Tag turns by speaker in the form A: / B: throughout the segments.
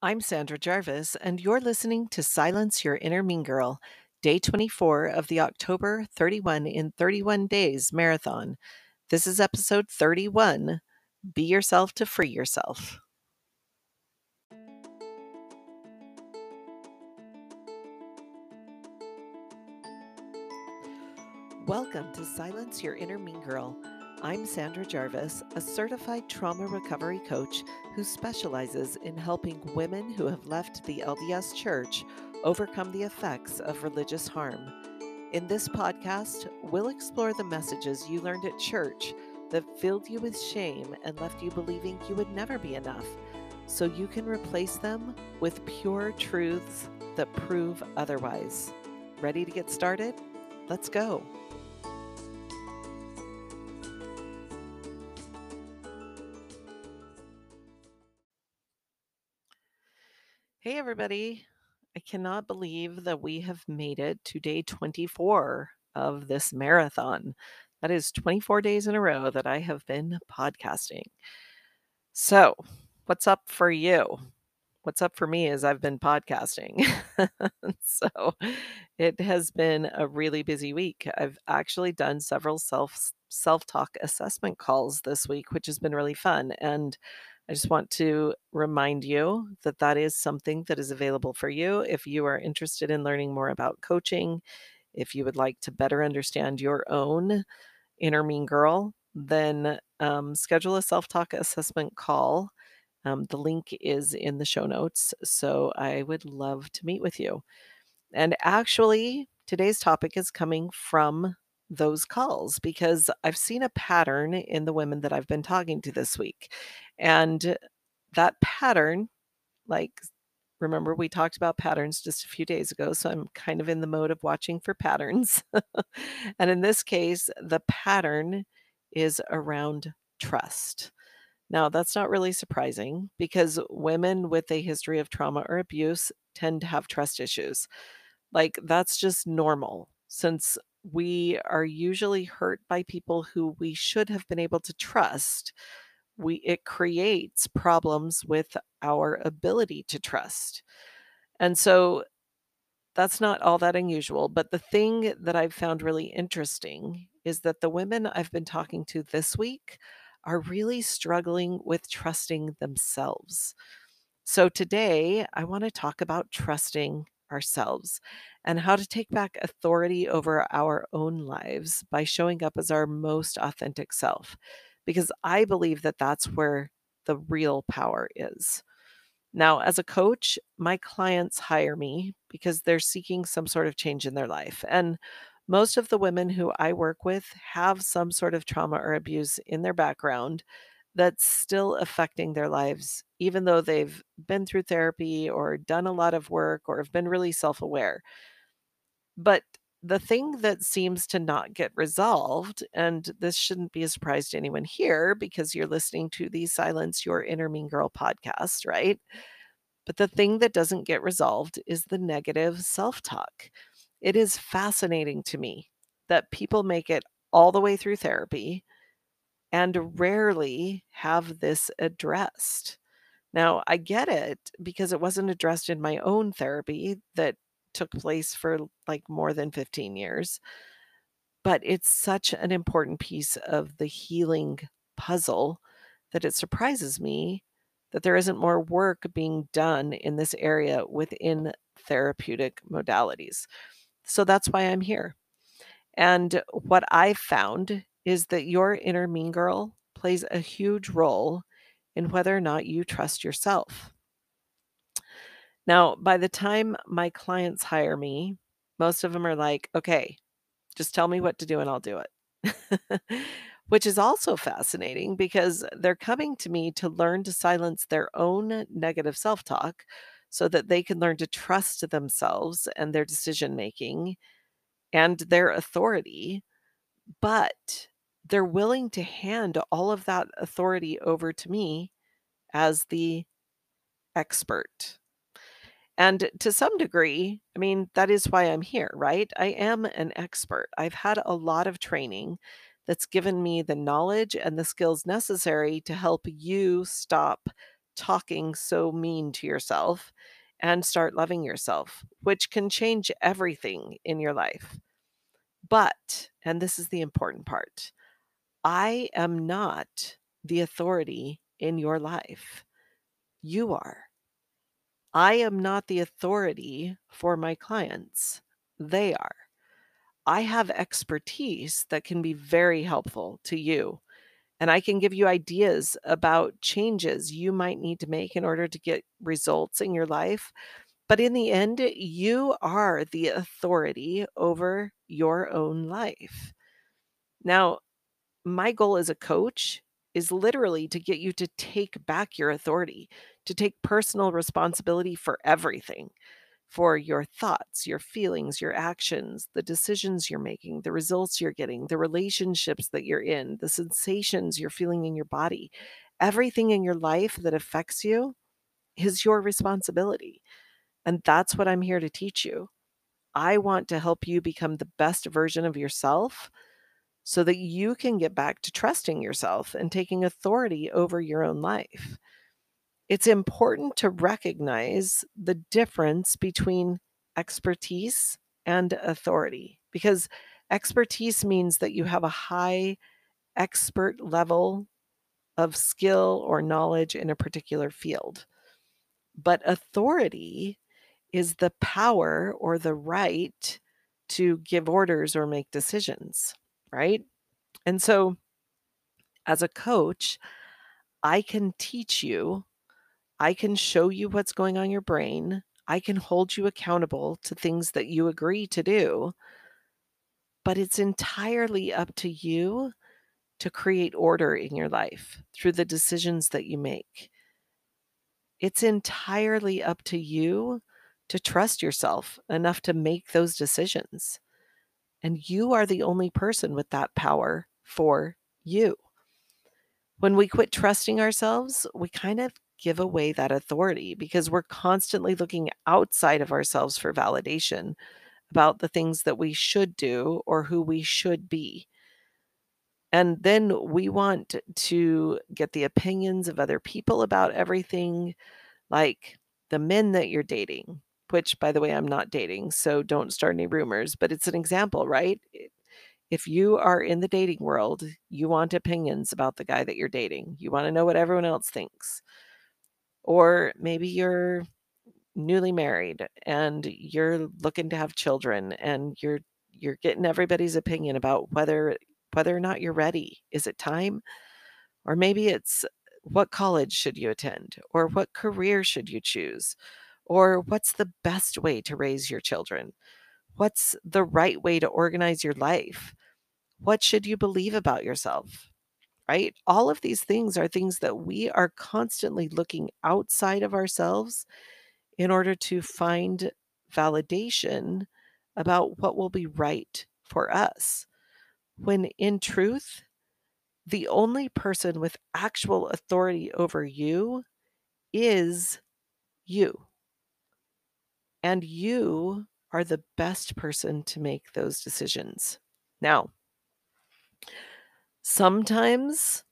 A: I'm Sandra Jarvis, and you're listening to Silence Your Inner Mean Girl, day 24 of the October 31 in 31 Days marathon. This is episode 31 Be Yourself to Free Yourself. Welcome to Silence Your Inner Mean Girl. I'm Sandra Jarvis, a certified trauma recovery coach who specializes in helping women who have left the LDS Church overcome the effects of religious harm. In this podcast, we'll explore the messages you learned at church that filled you with shame and left you believing you would never be enough, so you can replace them with pure truths that prove otherwise. Ready to get started? Let's go. Hey, everybody. I cannot believe that we have made it to day 24 of this marathon. That is 24 days in a row that I have been podcasting. So, what's up for you? What's up for me is I've been podcasting. so, it has been a really busy week. I've actually done several self self-talk assessment calls this week, which has been really fun and I just want to remind you that that is something that is available for you if you are interested in learning more about coaching, if you would like to better understand your own inner mean girl, then um, schedule a self talk assessment call. Um, the link is in the show notes. So I would love to meet with you. And actually, today's topic is coming from those calls because I've seen a pattern in the women that I've been talking to this week. And that pattern, like, remember we talked about patterns just a few days ago. So I'm kind of in the mode of watching for patterns. and in this case, the pattern is around trust. Now, that's not really surprising because women with a history of trauma or abuse tend to have trust issues. Like, that's just normal since we are usually hurt by people who we should have been able to trust we it creates problems with our ability to trust. And so that's not all that unusual but the thing that i've found really interesting is that the women i've been talking to this week are really struggling with trusting themselves. So today i want to talk about trusting ourselves and how to take back authority over our own lives by showing up as our most authentic self. Because I believe that that's where the real power is. Now, as a coach, my clients hire me because they're seeking some sort of change in their life. And most of the women who I work with have some sort of trauma or abuse in their background that's still affecting their lives, even though they've been through therapy or done a lot of work or have been really self aware. But the thing that seems to not get resolved, and this shouldn't be a surprise to anyone here because you're listening to the Silence Your Inner Mean Girl podcast, right? But the thing that doesn't get resolved is the negative self talk. It is fascinating to me that people make it all the way through therapy and rarely have this addressed. Now, I get it because it wasn't addressed in my own therapy that took place for like more than 15 years. But it's such an important piece of the healing puzzle that it surprises me that there isn't more work being done in this area within therapeutic modalities. So that's why I'm here. And what I've found is that your inner mean girl plays a huge role in whether or not you trust yourself. Now, by the time my clients hire me, most of them are like, okay, just tell me what to do and I'll do it. Which is also fascinating because they're coming to me to learn to silence their own negative self talk so that they can learn to trust themselves and their decision making and their authority. But they're willing to hand all of that authority over to me as the expert. And to some degree, I mean, that is why I'm here, right? I am an expert. I've had a lot of training that's given me the knowledge and the skills necessary to help you stop talking so mean to yourself and start loving yourself, which can change everything in your life. But, and this is the important part, I am not the authority in your life. You are. I am not the authority for my clients. They are. I have expertise that can be very helpful to you. And I can give you ideas about changes you might need to make in order to get results in your life. But in the end, you are the authority over your own life. Now, my goal as a coach is literally to get you to take back your authority, to take personal responsibility for everything for your thoughts, your feelings, your actions, the decisions you're making, the results you're getting, the relationships that you're in, the sensations you're feeling in your body. Everything in your life that affects you is your responsibility. And that's what I'm here to teach you. I want to help you become the best version of yourself so that you can get back to trusting yourself and taking authority over your own life it's important to recognize the difference between expertise and authority because expertise means that you have a high expert level of skill or knowledge in a particular field. But authority is the power or the right to give orders or make decisions, right? And so, as a coach, I can teach you I can show you what's going on in your brain. I can hold you accountable to things that you agree to do. But it's entirely up to you to create order in your life through the decisions that you make. It's entirely up to you to trust yourself enough to make those decisions. And you are the only person with that power for you. When we quit trusting ourselves, we kind of give away that authority because we're constantly looking outside of ourselves for validation about the things that we should do or who we should be. And then we want to get the opinions of other people about everything, like the men that you're dating, which, by the way, I'm not dating, so don't start any rumors, but it's an example, right? If you are in the dating world, you want opinions about the guy that you're dating. You want to know what everyone else thinks. Or maybe you're newly married and you're looking to have children and you're you're getting everybody's opinion about whether whether or not you're ready. Is it time? Or maybe it's what college should you attend or what career should you choose? Or what's the best way to raise your children? What's the right way to organize your life? What should you believe about yourself? Right? All of these things are things that we are constantly looking outside of ourselves in order to find validation about what will be right for us. When in truth, the only person with actual authority over you is you. And you are the best person to make those decisions. Now, Sometimes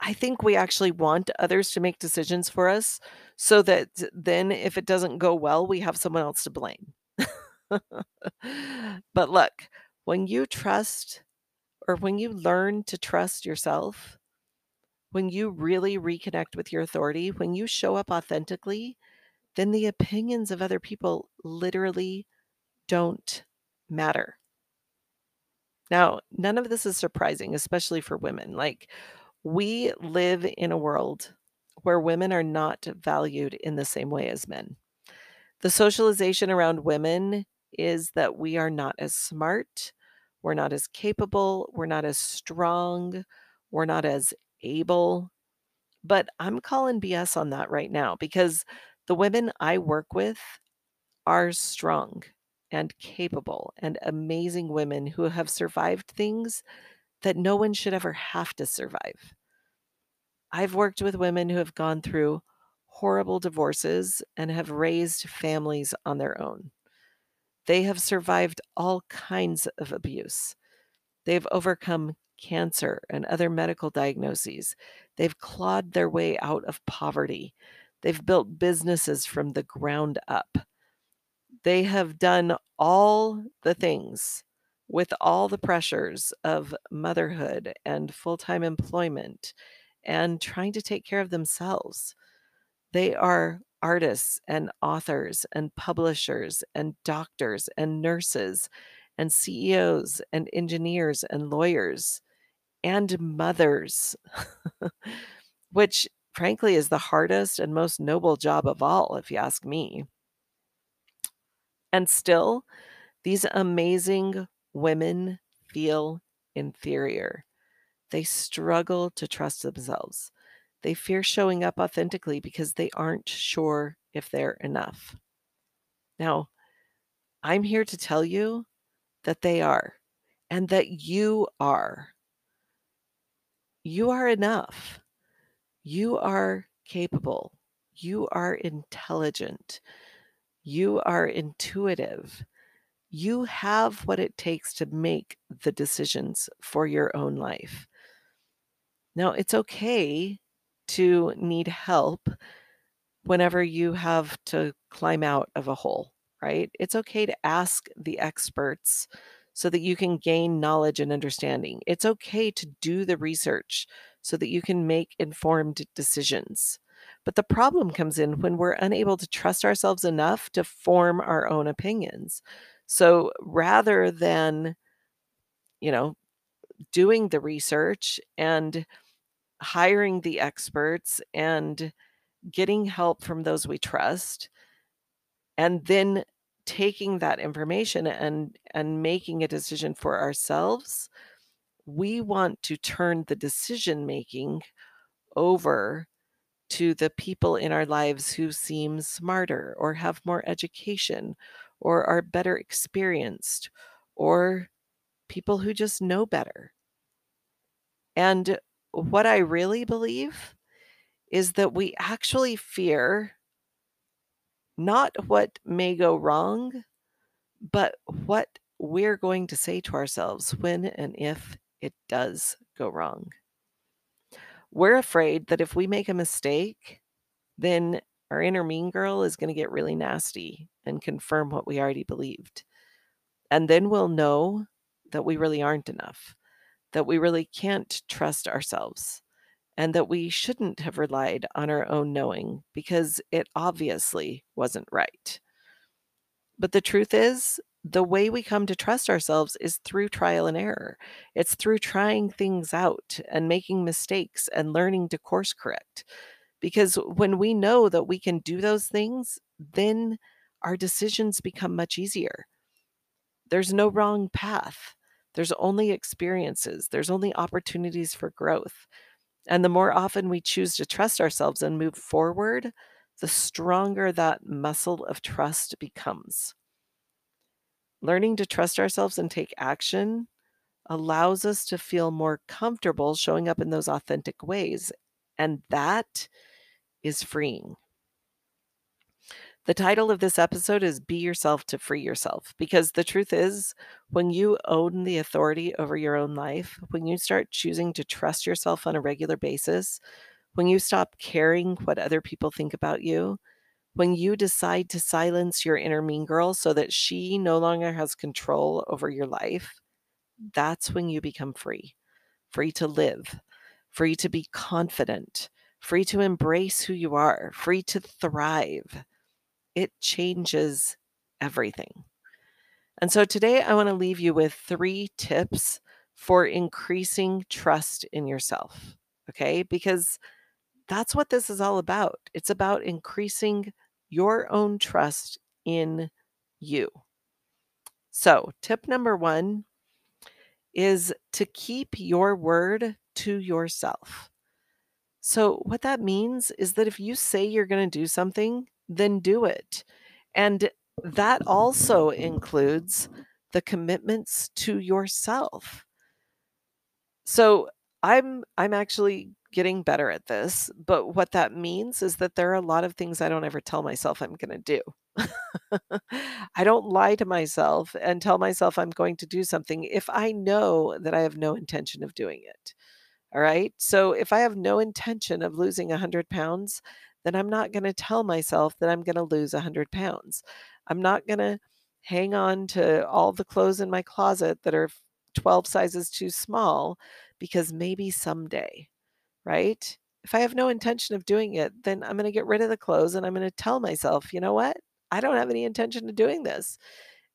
A: I think we actually want others to make decisions for us so that then if it doesn't go well, we have someone else to blame. but look, when you trust or when you learn to trust yourself, when you really reconnect with your authority, when you show up authentically, then the opinions of other people literally don't matter. Now, none of this is surprising, especially for women. Like, we live in a world where women are not valued in the same way as men. The socialization around women is that we are not as smart, we're not as capable, we're not as strong, we're not as able. But I'm calling BS on that right now because the women I work with are strong and capable and amazing women who have survived things that no one should ever have to survive. I've worked with women who have gone through horrible divorces and have raised families on their own. They have survived all kinds of abuse. They've overcome cancer and other medical diagnoses. They've clawed their way out of poverty. They've built businesses from the ground up. They have done all the things with all the pressures of motherhood and full time employment and trying to take care of themselves. They are artists and authors and publishers and doctors and nurses and CEOs and engineers and lawyers and mothers, which frankly is the hardest and most noble job of all, if you ask me. And still, these amazing women feel inferior. They struggle to trust themselves. They fear showing up authentically because they aren't sure if they're enough. Now, I'm here to tell you that they are and that you are. You are enough. You are capable. You are intelligent. You are intuitive. You have what it takes to make the decisions for your own life. Now, it's okay to need help whenever you have to climb out of a hole, right? It's okay to ask the experts so that you can gain knowledge and understanding. It's okay to do the research so that you can make informed decisions. But the problem comes in when we're unable to trust ourselves enough to form our own opinions. So rather than, you know, doing the research and hiring the experts and getting help from those we trust, and then taking that information and and making a decision for ourselves, we want to turn the decision making over to the people in our lives who seem smarter or have more education or are better experienced or people who just know better. And what I really believe is that we actually fear not what may go wrong, but what we're going to say to ourselves when and if it does go wrong. We're afraid that if we make a mistake, then our inner mean girl is going to get really nasty and confirm what we already believed. And then we'll know that we really aren't enough, that we really can't trust ourselves, and that we shouldn't have relied on our own knowing because it obviously wasn't right. But the truth is, the way we come to trust ourselves is through trial and error. It's through trying things out and making mistakes and learning to course correct. Because when we know that we can do those things, then our decisions become much easier. There's no wrong path. There's only experiences. There's only opportunities for growth. And the more often we choose to trust ourselves and move forward, the stronger that muscle of trust becomes. Learning to trust ourselves and take action allows us to feel more comfortable showing up in those authentic ways. And that is freeing. The title of this episode is Be Yourself to Free Yourself because the truth is, when you own the authority over your own life, when you start choosing to trust yourself on a regular basis, when you stop caring what other people think about you, when you decide to silence your inner mean girl so that she no longer has control over your life, that's when you become free. Free to live, free to be confident, free to embrace who you are, free to thrive. It changes everything. And so today I want to leave you with three tips for increasing trust in yourself. Okay. Because that's what this is all about. It's about increasing your own trust in you. So, tip number one is to keep your word to yourself. So, what that means is that if you say you're going to do something, then do it. And that also includes the commitments to yourself. So, I'm I'm actually getting better at this, but what that means is that there are a lot of things I don't ever tell myself I'm going to do. I don't lie to myself and tell myself I'm going to do something if I know that I have no intention of doing it. All right. So if I have no intention of losing 100 pounds, then I'm not going to tell myself that I'm going to lose 100 pounds. I'm not going to hang on to all the clothes in my closet that are 12 sizes too small because maybe someday, right? If I have no intention of doing it, then I'm going to get rid of the clothes and I'm going to tell myself, you know what? I don't have any intention of doing this.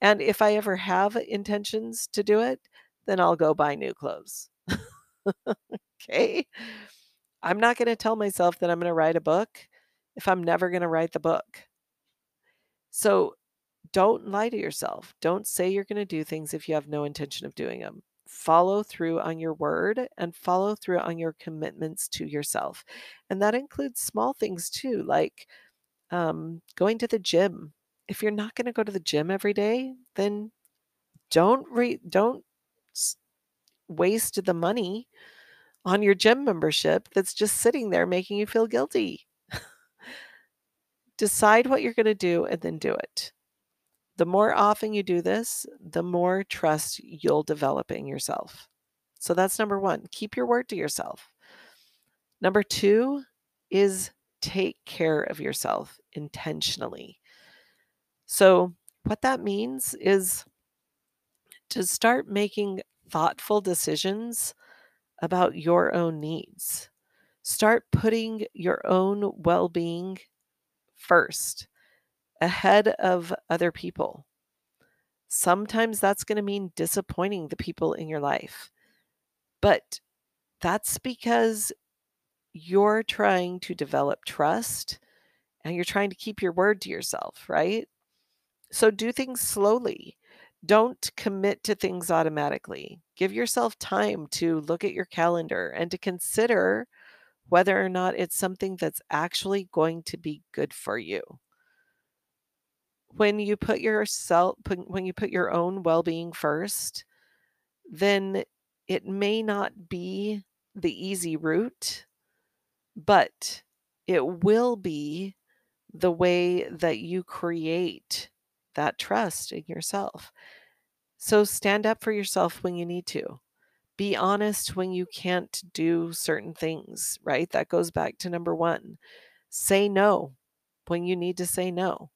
A: And if I ever have intentions to do it, then I'll go buy new clothes. okay. I'm not going to tell myself that I'm going to write a book if I'm never going to write the book. So don't lie to yourself. Don't say you're going to do things if you have no intention of doing them. Follow through on your word and follow through on your commitments to yourself. And that includes small things too, like um, going to the gym. If you're not going to go to the gym every day, then don't re- don't waste the money on your gym membership that's just sitting there making you feel guilty. Decide what you're going to do and then do it. The more often you do this, the more trust you'll develop in yourself. So that's number one. Keep your word to yourself. Number two is take care of yourself intentionally. So, what that means is to start making thoughtful decisions about your own needs. Start putting your own well being first ahead of other people. Sometimes that's going to mean disappointing the people in your life, but that's because you're trying to develop trust and you're trying to keep your word to yourself, right? So do things slowly. Don't commit to things automatically. Give yourself time to look at your calendar and to consider whether or not it's something that's actually going to be good for you. When you put yourself when you put your own well-being first, then it may not be the easy route, but it will be the way that you create that trust in yourself. So stand up for yourself when you need to be honest when you can't do certain things, right? That goes back to number one. Say no when you need to say no.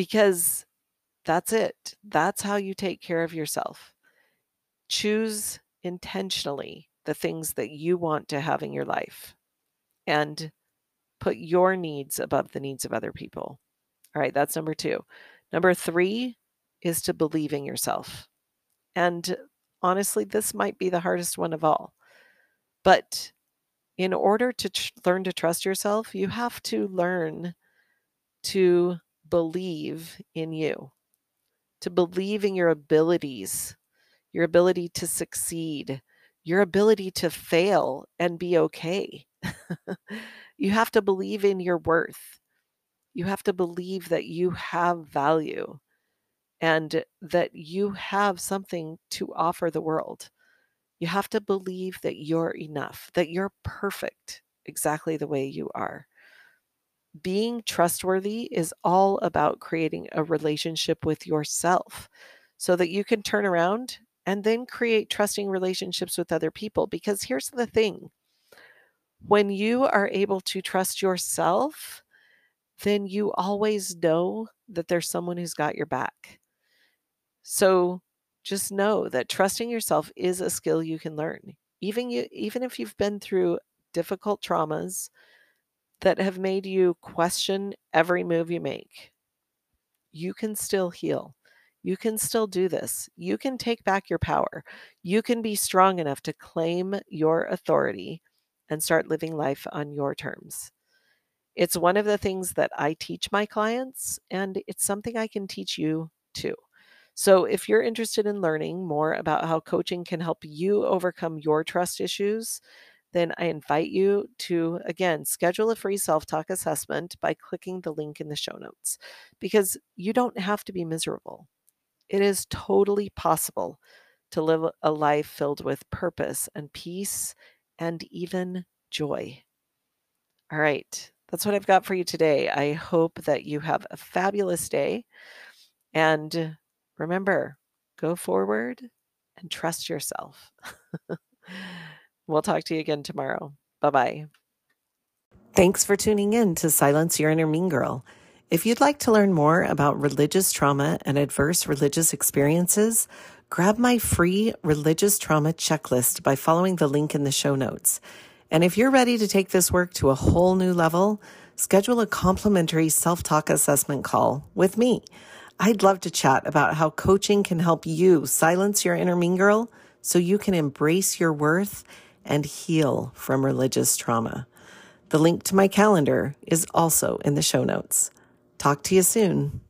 A: Because that's it. That's how you take care of yourself. Choose intentionally the things that you want to have in your life and put your needs above the needs of other people. All right, that's number two. Number three is to believe in yourself. And honestly, this might be the hardest one of all. But in order to tr- learn to trust yourself, you have to learn to believe in you, to believe in your abilities, your ability to succeed, your ability to fail and be okay. you have to believe in your worth. You have to believe that you have value and that you have something to offer the world. You have to believe that you're enough, that you're perfect exactly the way you are. Being trustworthy is all about creating a relationship with yourself so that you can turn around and then create trusting relationships with other people. Because here's the thing when you are able to trust yourself, then you always know that there's someone who's got your back. So just know that trusting yourself is a skill you can learn. Even you even if you've been through difficult traumas that have made you question every move you make, you can still heal. You can still do this. You can take back your power. You can be strong enough to claim your authority and start living life on your terms. It's one of the things that I teach my clients, and it's something I can teach you too. So, if you're interested in learning more about how coaching can help you overcome your trust issues, then I invite you to, again, schedule a free self talk assessment by clicking the link in the show notes because you don't have to be miserable. It is totally possible to live a life filled with purpose and peace and even joy. All right, that's what I've got for you today. I hope that you have a fabulous day and remember, go forward and trust yourself. we'll talk to you again tomorrow. Bye bye. Thanks for tuning in to Silence Your Inner Mean Girl. If you'd like to learn more about religious trauma and adverse religious experiences, grab my free religious trauma checklist by following the link in the show notes. And if you're ready to take this work to a whole new level, schedule a complimentary self talk assessment call with me. I'd love to chat about how coaching can help you silence your inner mean girl so you can embrace your worth and heal from religious trauma. The link to my calendar is also in the show notes. Talk to you soon.